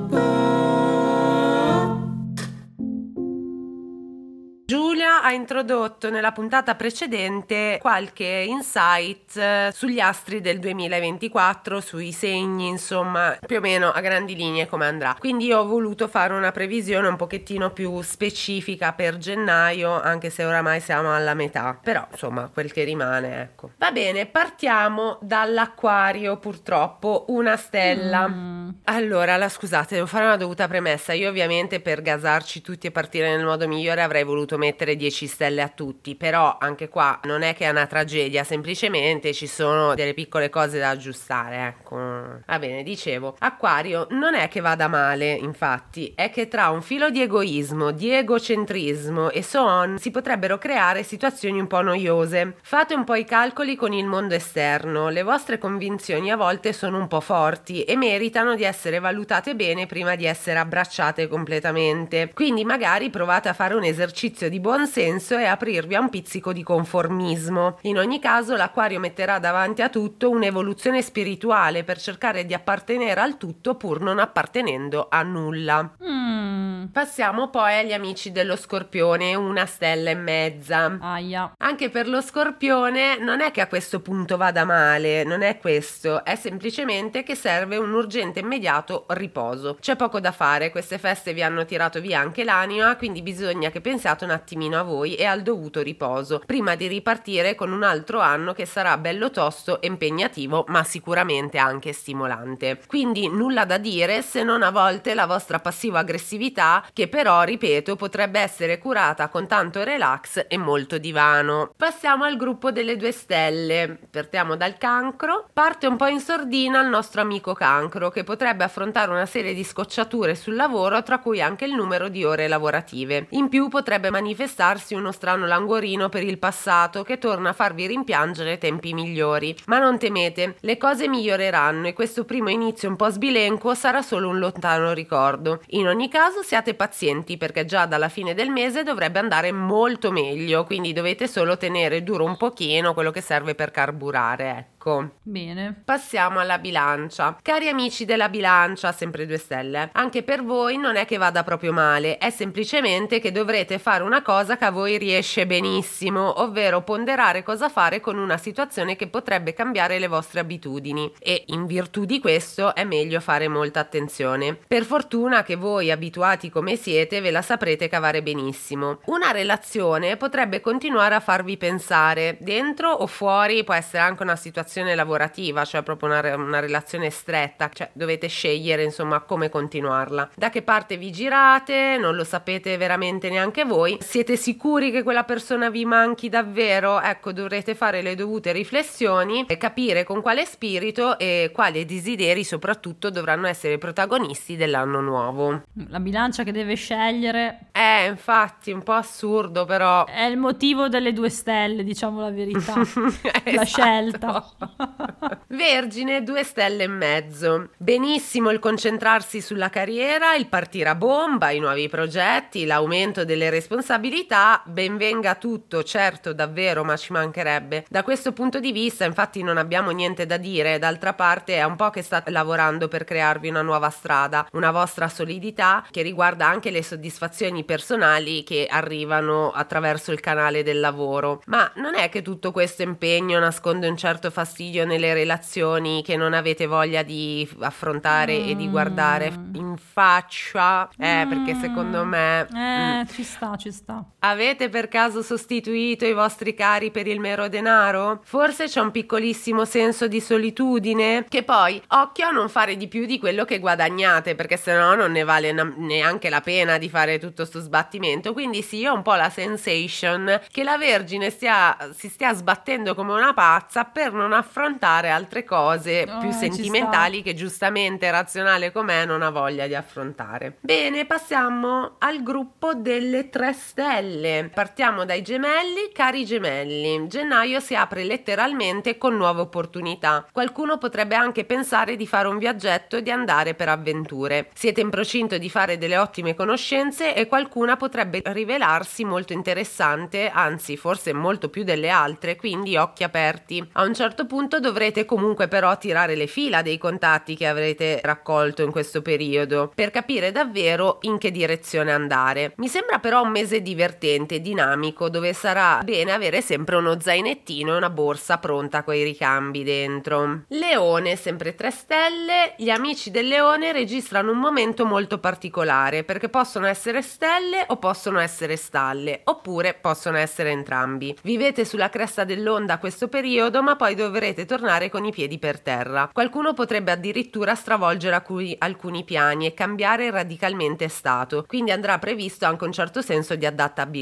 ha introdotto nella puntata precedente qualche insight eh, sugli astri del 2024, sui segni, insomma, più o meno a grandi linee come andrà. Quindi io ho voluto fare una previsione un pochettino più specifica per gennaio, anche se oramai siamo alla metà. Però, insomma, quel che rimane, ecco. Va bene, partiamo dall'acquario, purtroppo, una stella. Mm. Allora, la scusate, devo fare una dovuta premessa. Io ovviamente per gasarci tutti e partire nel modo migliore avrei voluto mettere 10 stelle a tutti, però anche qua non è che è una tragedia, semplicemente ci sono delle piccole cose da aggiustare, ecco. Va bene, dicevo, Acquario non è che vada male, infatti, è che tra un filo di egoismo, di egocentrismo e so on si potrebbero creare situazioni un po' noiose. Fate un po' i calcoli con il mondo esterno, le vostre convinzioni a volte sono un po' forti e meritano di essere valutate bene prima di essere abbracciate completamente. Quindi magari provate a fare un esercizio di buon senso e aprirvi a un pizzico di conformismo. In ogni caso l'acquario metterà davanti a tutto un'evoluzione spirituale per cercare di appartenere al tutto pur non appartenendo a nulla. Mm. Passiamo poi agli amici dello scorpione, una stella e mezza. Aia. Anche per lo scorpione non è che a questo punto vada male, non è questo, è semplicemente che serve un urgente immediato riposo. C'è poco da fare, queste feste vi hanno tirato via anche l'anima, quindi bisogna che pensiate un attimino a voi e al dovuto riposo, prima di ripartire con un altro anno che sarà bello tosto e impegnativo, ma sicuramente anche stimolante. Quindi nulla da dire se non a volte la vostra passiva aggressività, che però, ripeto, potrebbe essere curata con tanto relax e molto divano. Passiamo al gruppo delle due stelle. Partiamo dal cancro. Parte un po' in sordina il nostro amico cancro, che potrebbe affrontare una serie di scocciature sul lavoro, tra cui anche il numero di ore lavorative. In più potrebbe manifestarsi uno strano languorino per il passato che torna a farvi rimpiangere tempi migliori. Ma non temete, le cose miglioreranno e questo primo inizio un po' sbilenco sarà solo un lontano ricordo. In ogni caso siate pazienti perché già dalla fine del mese dovrebbe andare molto meglio, quindi dovete solo tenere duro un pochino quello che serve per carburare. Ecco. Bene. Passiamo alla bilancia. Cari amici della bilancia, sempre due stelle, anche per voi non è che vada proprio male, è semplicemente che dovrete fare una cosa che voi riesce benissimo, ovvero ponderare cosa fare con una situazione che potrebbe cambiare le vostre abitudini e in virtù di questo è meglio fare molta attenzione. Per fortuna che voi abituati come siete ve la saprete cavare benissimo. Una relazione potrebbe continuare a farvi pensare, dentro o fuori può essere anche una situazione lavorativa, cioè proprio una, una relazione stretta, cioè dovete scegliere insomma come continuarla. Da che parte vi girate, non lo sapete veramente neanche voi, siete sicuri che quella persona vi manchi davvero? Ecco, dovrete fare le dovute riflessioni e capire con quale spirito e quali desideri soprattutto dovranno essere protagonisti dell'anno nuovo. La bilancia che deve scegliere. Eh, infatti, un po' assurdo però. È il motivo delle due stelle, diciamo la verità. *laughs* la scelta. *laughs* Vergine, due stelle e mezzo. Benissimo il concentrarsi sulla carriera, il partire a bomba, i nuovi progetti, l'aumento delle responsabilità. Benvenga tutto, certo, davvero, ma ci mancherebbe. Da questo punto di vista, infatti, non abbiamo niente da dire. D'altra parte, è un po' che state lavorando per crearvi una nuova strada, una vostra solidità che riguarda anche le soddisfazioni personali che arrivano attraverso il canale del lavoro. Ma non è che tutto questo impegno nasconde un certo fastidio nelle relazioni che non avete voglia di affrontare mm. e di guardare mm. in faccia, eh, mm. perché secondo me... Eh, mm. ci sta, ci sta. Avete per caso sostituito i vostri cari per il mero denaro? Forse c'è un piccolissimo senso di solitudine? Che poi, occhio a non fare di più di quello che guadagnate, perché sennò non ne vale na- neanche la pena di fare tutto sto sbattimento. Quindi sì, ho un po' la sensation che la Vergine stia, si stia sbattendo come una pazza per non affrontare altre cose oh, più sentimentali che giustamente razionale com'è non ha voglia di affrontare. Bene, passiamo al gruppo delle tre stelle. Partiamo dai gemelli, cari gemelli. Gennaio si apre letteralmente con nuove opportunità. Qualcuno potrebbe anche pensare di fare un viaggetto e di andare per avventure. Siete in procinto di fare delle ottime conoscenze e qualcuna potrebbe rivelarsi molto interessante, anzi forse molto più delle altre, quindi occhi aperti. A un certo punto dovrete comunque però tirare le fila dei contatti che avrete raccolto in questo periodo per capire davvero in che direzione andare. Mi sembra però un mese divertente divertente, dinamico, dove sarà bene avere sempre uno zainettino e una borsa pronta con i ricambi dentro. Leone, sempre 3 stelle. Gli amici del leone registrano un momento molto particolare perché possono essere stelle o possono essere stalle, oppure possono essere entrambi. Vivete sulla cresta dell'onda questo periodo, ma poi dovrete tornare con i piedi per terra. Qualcuno potrebbe addirittura stravolgere alcuni, alcuni piani e cambiare radicalmente stato, quindi andrà previsto anche un certo senso di adattabilità.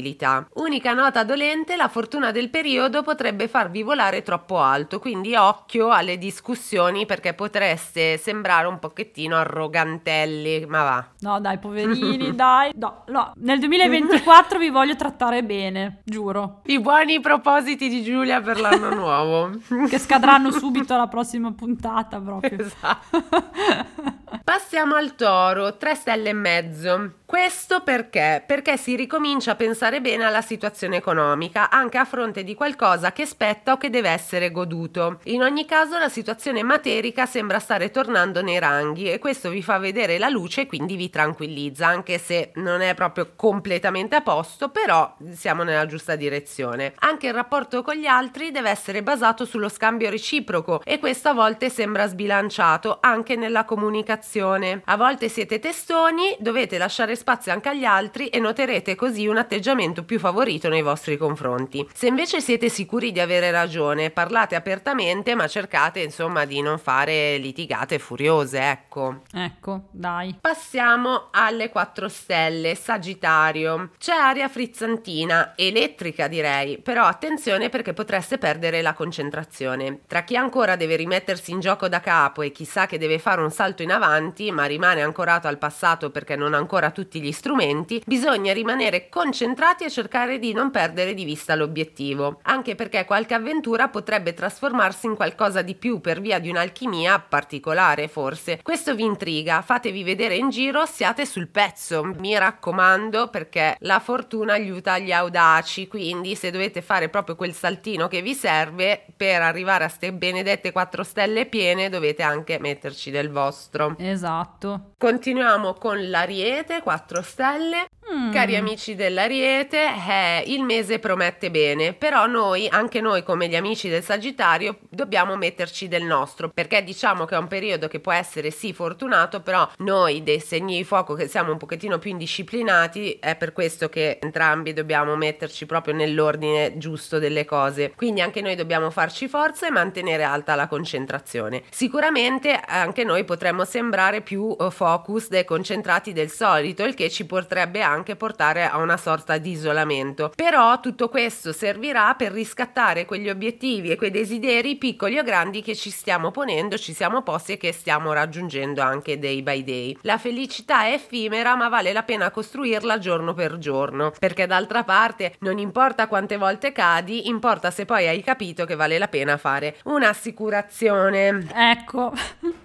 Unica nota dolente, la fortuna del periodo potrebbe farvi volare troppo alto, quindi occhio alle discussioni perché potreste sembrare un pochettino arrogantelli, ma va. No, dai, poverini, *laughs* dai. No, no, nel 2024 vi voglio trattare bene, giuro. I buoni propositi di Giulia per l'anno *laughs* nuovo. che scadranno subito alla prossima puntata proprio. *laughs* Esatto. Passiamo al toro, 3 stelle e mezzo. Questo perché? Perché si ricomincia a pensare bene alla situazione economica, anche a fronte di qualcosa che spetta o che deve essere goduto. In ogni caso la situazione materica sembra stare tornando nei ranghi e questo vi fa vedere la luce e quindi vi tranquillizza, anche se non è proprio completamente a posto, però siamo nella giusta direzione. Anche il rapporto con gli altri deve essere basato sullo scambio reciproco e questo a volte sembra sbilanciato anche nella comunicazione. A volte siete testoni, dovete lasciare spazio anche agli altri e noterete così un atteggiamento più favorito nei vostri confronti. Se invece siete sicuri di avere ragione, parlate apertamente, ma cercate insomma di non fare litigate furiose, ecco. Ecco, dai. Passiamo alle 4 stelle, Sagittario. C'è aria frizzantina, elettrica direi, però attenzione perché potreste perdere la concentrazione. Tra chi ancora deve rimettersi in gioco da capo e chissà che deve fare un salto in avanti, ma rimane ancorato al passato perché non ha ancora tutti gli strumenti, bisogna rimanere concentrati e cercare di non perdere di vista l'obiettivo, anche perché qualche avventura potrebbe trasformarsi in qualcosa di più per via di un'alchimia particolare forse. Questo vi intriga, fatevi vedere in giro, siate sul pezzo, mi raccomando perché la fortuna aiuta gli audaci, quindi se dovete fare proprio quel saltino che vi serve per arrivare a ste benedette 4 stelle piene dovete anche metterci del vostro. Esatto. Continuiamo con l'ariete, 4 stelle. Mm. Cari amici dell'Ariete, eh, il mese promette bene, però noi, anche noi come gli amici del Sagittario, dobbiamo metterci del nostro, perché diciamo che è un periodo che può essere sì fortunato, però noi dei segni di fuoco che siamo un pochettino più indisciplinati, è per questo che entrambi dobbiamo metterci proprio nell'ordine giusto delle cose. Quindi anche noi dobbiamo farci forza e mantenere alta la concentrazione. Sicuramente anche noi potremmo sembrare più eh, focused e concentrati del solito, il che ci potrebbe anche anche portare a una sorta di isolamento. Però tutto questo servirà per riscattare quegli obiettivi e quei desideri piccoli o grandi che ci stiamo ponendo, ci siamo posti e che stiamo raggiungendo anche day by day. La felicità è effimera, ma vale la pena costruirla giorno per giorno, perché d'altra parte non importa quante volte cadi, importa se poi hai capito che vale la pena fare un'assicurazione. Ecco.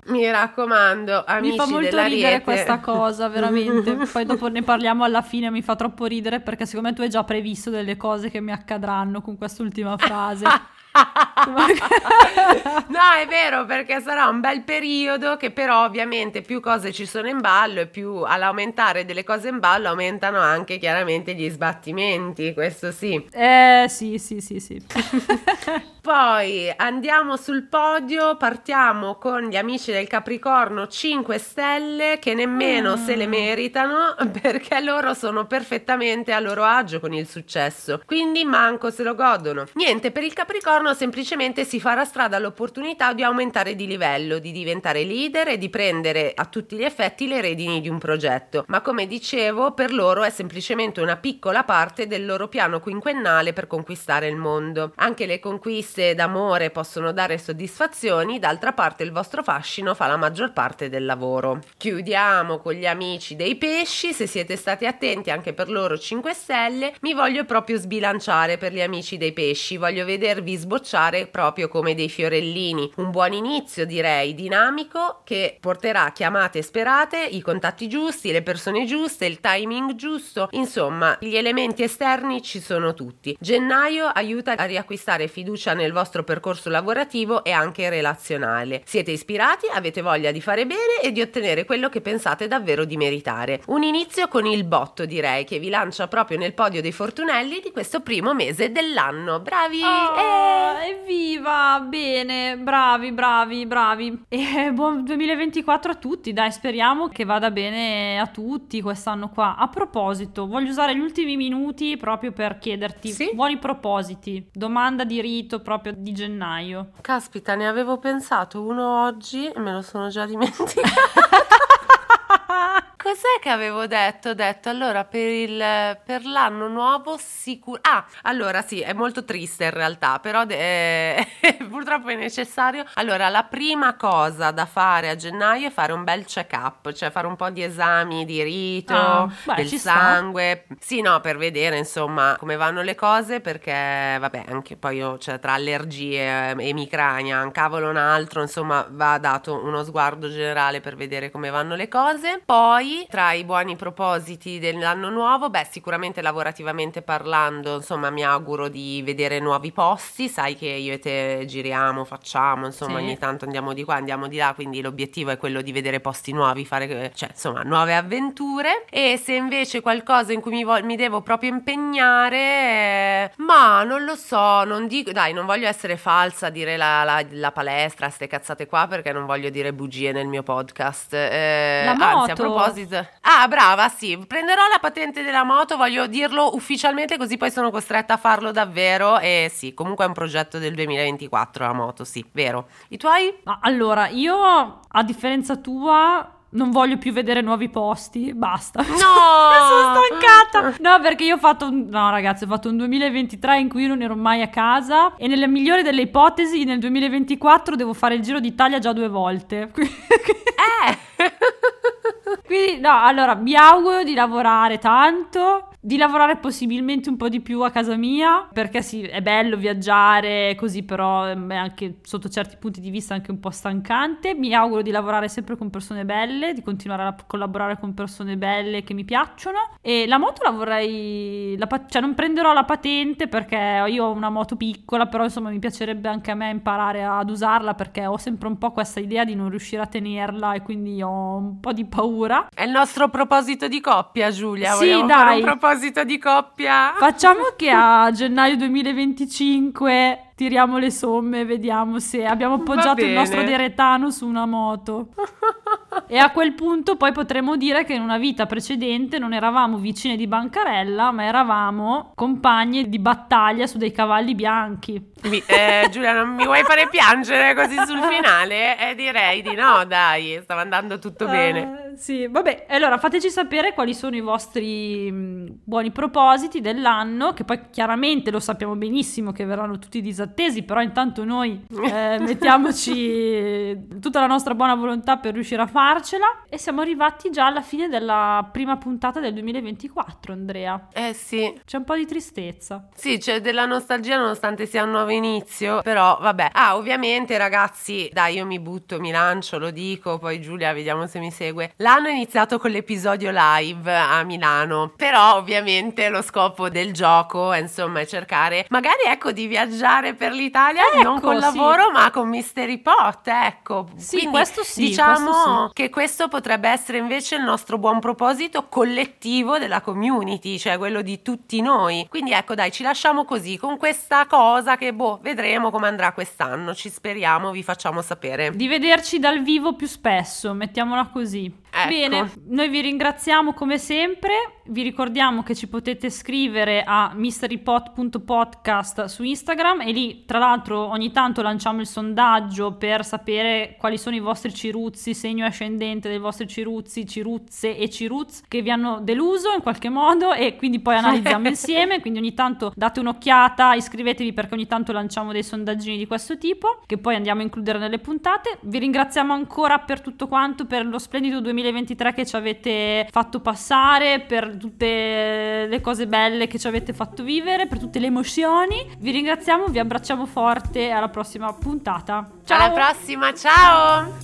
Mi raccomando, amici Mi fa molto ridere questa cosa, veramente. *laughs* Poi dopo ne parliamo alla fine mi fa troppo ridere perché secondo me tu hai già previsto delle cose che mi accadranno con quest'ultima frase. *laughs* *laughs* no, è vero perché sarà un bel periodo che però ovviamente più cose ci sono in ballo e più all'aumentare delle cose in ballo aumentano anche chiaramente gli sbattimenti, questo sì. Eh sì, sì, sì, sì. *laughs* Poi andiamo sul podio, partiamo con gli amici del Capricorno 5 stelle che nemmeno mm. se le meritano *laughs* perché loro sono perfettamente a loro agio con il successo, quindi manco se lo godono. Niente, per il Capricorno semplicemente si farà strada l'opportunità di aumentare di livello, di diventare leader e di prendere a tutti gli effetti le redini di un progetto, ma come dicevo per loro è semplicemente una piccola parte del loro piano quinquennale per conquistare il mondo. Anche le conquiste d'amore possono dare soddisfazioni, d'altra parte il vostro fascino fa la maggior parte del lavoro. Chiudiamo con gli amici dei pesci, se siete stati attenti anche per loro 5 stelle, mi voglio proprio sbilanciare per gli amici dei pesci, voglio vedervi sbocciare proprio come dei fiorellini. Un buon inizio direi dinamico che porterà chiamate sperate, i contatti giusti, le persone giuste, il timing giusto, insomma gli elementi esterni ci sono tutti. Gennaio aiuta a riacquistare fiducia nel vostro percorso lavorativo e anche relazionale. Siete ispirati, avete voglia di fare bene e di ottenere quello che pensate davvero di meritare. Un inizio con il botto direi che vi lancia proprio nel podio dei fortunelli di questo primo mese dell'anno. Bravi! Oh, eh. Evviva! Bene, bravi, bravi, bravi. E buon 2024 a tutti, dai, speriamo che vada bene a tutti quest'anno qua. A proposito, voglio usare gli ultimi minuti proprio per chiederti Sì? buoni propositi. Domanda di rito proprio di gennaio. Caspita, ne avevo pensato uno oggi e me lo sono già dimenticato. *laughs* Cos'è che avevo detto? Ho detto allora per, il, per l'anno nuovo sicuro. Ah, allora sì, è molto triste in realtà, però de- *laughs* purtroppo è necessario. Allora, la prima cosa da fare a gennaio è fare un bel check-up, cioè fare un po' di esami di rito, Ah, beh, del ci sta. sangue. Sì, no, per vedere insomma come vanno le cose, perché vabbè, anche poi io, cioè, tra allergie e emicrania, un cavolo un altro, insomma, va dato uno sguardo generale per vedere come vanno le cose. Poi, tra i buoni propositi dell'anno nuovo, beh, sicuramente lavorativamente parlando, insomma, mi auguro di vedere nuovi posti. Sai che io e te giriamo, facciamo, insomma, Sì. ogni tanto andiamo di qua, andiamo di là, quindi l'obiettivo è quello di vedere posti nuovi, fare, cioè, insomma, nuove avventure. E se invece qualcosa in cui mi, vo- mi devo proprio impegnare, eh, ma non lo so, non dico, dai, non voglio essere falsa, dire la, la- la palestra, ste cazzate qua, perché non voglio dire bugie nel mio podcast. Eh, La Anzi, a moto. Proposito, ah, brava, sì, prenderò la patente della moto, voglio dirlo ufficialmente, così poi sono costretta a farlo davvero. E sì, comunque è un progetto del 2024 la moto, sì, vero. I tuoi? Ma allora, io a differenza tua non voglio più vedere nuovi posti, basta. No! *laughs* sono stancata. No, perché io ho fatto un no, ragazzi, ho fatto un 2023 in cui io non ero mai a casa e nella migliore delle ipotesi nel 2024 devo fare il Giro d'Italia già due volte. *laughs* Eh! *laughs* No, allora mi auguro di lavorare tanto, di lavorare possibilmente un po' di più a casa mia, perché sì, è bello viaggiare così, però è anche sotto certi punti di vista anche un po' stancante. Mi auguro di lavorare sempre con persone belle, di continuare a collaborare con persone belle che mi piacciono e la moto la vorrei la cioè non prenderò la patente perché io ho una moto piccola, però insomma mi piacerebbe anche a me imparare ad usarla perché ho sempre un po' questa idea di non riuscire a tenerla e quindi ho un po' di paura. È il nostro proposito di coppia, Giulia. Sì, Vogliamo fare dai. un proposito di coppia? Facciamo *laughs* che a gennaio 2025 tiriamo le somme vediamo se abbiamo appoggiato il nostro deretano su una moto. *laughs* E a quel punto poi potremo dire che in una vita precedente non eravamo vicine di bancarella, ma eravamo compagne di battaglia su dei cavalli bianchi. Mi- eh, Giulia, non mi vuoi fare piangere così sul finale? Eh, direi di no, dai, stava andando tutto bene. Eh, sì, vabbè, allora fateci sapere quali sono i vostri mh, buoni propositi dell'anno, che poi chiaramente lo sappiamo benissimo che verranno tutti disattesi, però intanto noi eh, mettiamoci tutta la nostra buona volontà per riuscire a farcela e siamo arrivati già alla fine della prima puntata del 2024, Andrea. Eh sì. C'è un po' di tristezza. Sì, c'è della nostalgia nonostante sia un nuovo inizio, però vabbè. Ah, ovviamente ragazzi, dai, io mi butto, mi lancio, lo dico, poi Giulia vediamo se mi segue. L'anno è iniziato con l'episodio live a Milano, però ovviamente lo scopo del gioco, è, insomma, è cercare magari ecco di viaggiare per l'Italia non Ecco, con sì. lavoro, ma con Mystery Pot, ecco. Sì, Quindi questo sì, diciamo questo che questo potrebbe essere invece il nostro buon proposito collettivo della community, cioè quello di tutti noi. Quindi ecco, dai, ci lasciamo così con questa cosa che boh, vedremo come andrà quest'anno. Ci speriamo, vi facciamo sapere. Di vederci dal vivo più spesso, mettiamola così. Ecco. Bene, noi vi ringraziamo come sempre, vi ricordiamo che ci potete scrivere a mysterypot.podcast su Instagram e lì tra l'altro ogni tanto lanciamo il sondaggio per sapere quali sono i vostri ciruzzi, segno ascendente dei vostri ciruzzi, ciruzze e ciruz che vi hanno deluso in qualche modo e quindi poi analizziamo *laughs* insieme, quindi ogni tanto date un'occhiata, iscrivetevi perché ogni tanto lanciamo dei sondaggini di questo tipo che poi andiamo a includere nelle puntate. Vi ringraziamo ancora per tutto quanto, per lo splendido 2023 2023 che ci avete fatto passare, per tutte le cose belle che ci avete fatto vivere, per tutte le emozioni. Vi ringraziamo, vi abbracciamo forte alla prossima puntata. Ciao! Alla prossima, ciao!